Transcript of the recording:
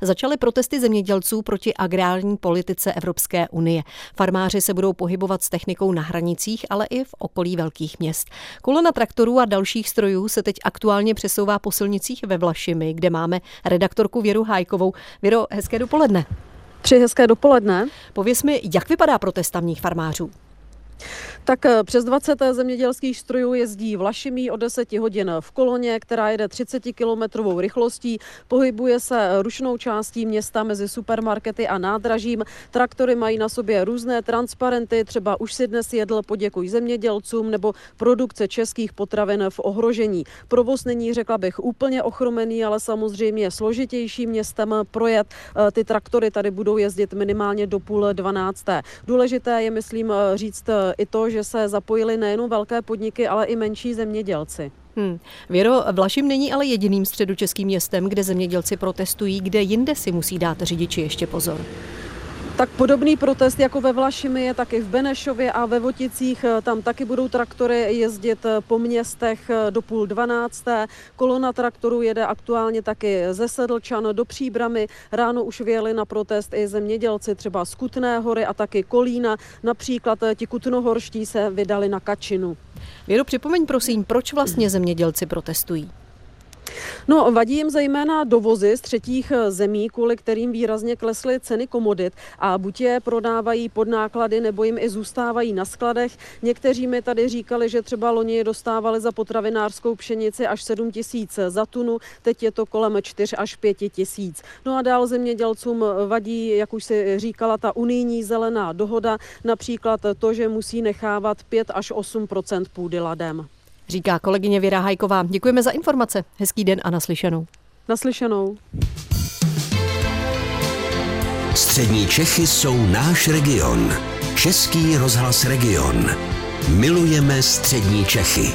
začaly protesty zemědělců proti agrární politice Evropské unie. Farmáři se budou pohybovat s technikou na hranicích, ale i v okolí velkých měst. Kolona traktorů a dalších strojů se teď aktuálně přesouvá po silnicích ve Vlašimi, kde máme redaktorku Věru Hájkovou. Věro, hezké dopoledne. Tři hezké dopoledne. Pověz mi, jak vypadá protest tamních farmářů? Tak eh, přes 20 zemědělských strojů jezdí Vlašimí o 10 hodin v koloně, která jede 30 kilometrovou rychlostí. Pohybuje se rušnou částí města mezi supermarkety a nádražím. Traktory mají na sobě různé transparenty, třeba už si dnes jedl poděkuj zemědělcům nebo produkce českých potravin v ohrožení. Provoz není, řekla bych, úplně ochromený, ale samozřejmě složitější městem projet. Eh, ty traktory tady budou jezdit minimálně do půl dvanácté. Důležité je, myslím, eh, říct i to, že se zapojili nejen velké podniky, ale i menší zemědělci. Hmm. Věro, Vlašim není ale jediným středočeským městem, kde zemědělci protestují, kde jinde si musí dát řidiči ještě pozor. Tak podobný protest jako ve Vlašimi je taky v Benešově a ve Voticích. Tam taky budou traktory jezdit po městech do půl dvanácté. Kolona traktorů jede aktuálně taky ze Sedlčan do Příbramy. Ráno už vyjeli na protest i zemědělci třeba z Kutné hory a taky Kolína. Například ti kutnohorští se vydali na Kačinu. Věro, připomeň prosím, proč vlastně zemědělci protestují? No, vadí jim zejména dovozy z třetích eh, zemí, kvůli kterým výrazně klesly ceny komodit a buď je prodávají pod náklady, nebo jim i zůstávají na skladech. Někteří mi tady říkali, že třeba loni dostávali za potravinářskou pšenici až 7 tisíc za tunu, teď je to kolem 4 až 5 tisíc. No a dál zemědělcům vadí, jak už si říkala, ta unijní zelená dohoda, například to, že musí nechávat 5 až 8% půdy ladem říká kolegyně Věra Hajková. Děkujeme za informace. Hezký den a naslyšenou. Naslyšenou. Střední Čechy jsou náš region. Český rozhlas region. Milujeme střední Čechy.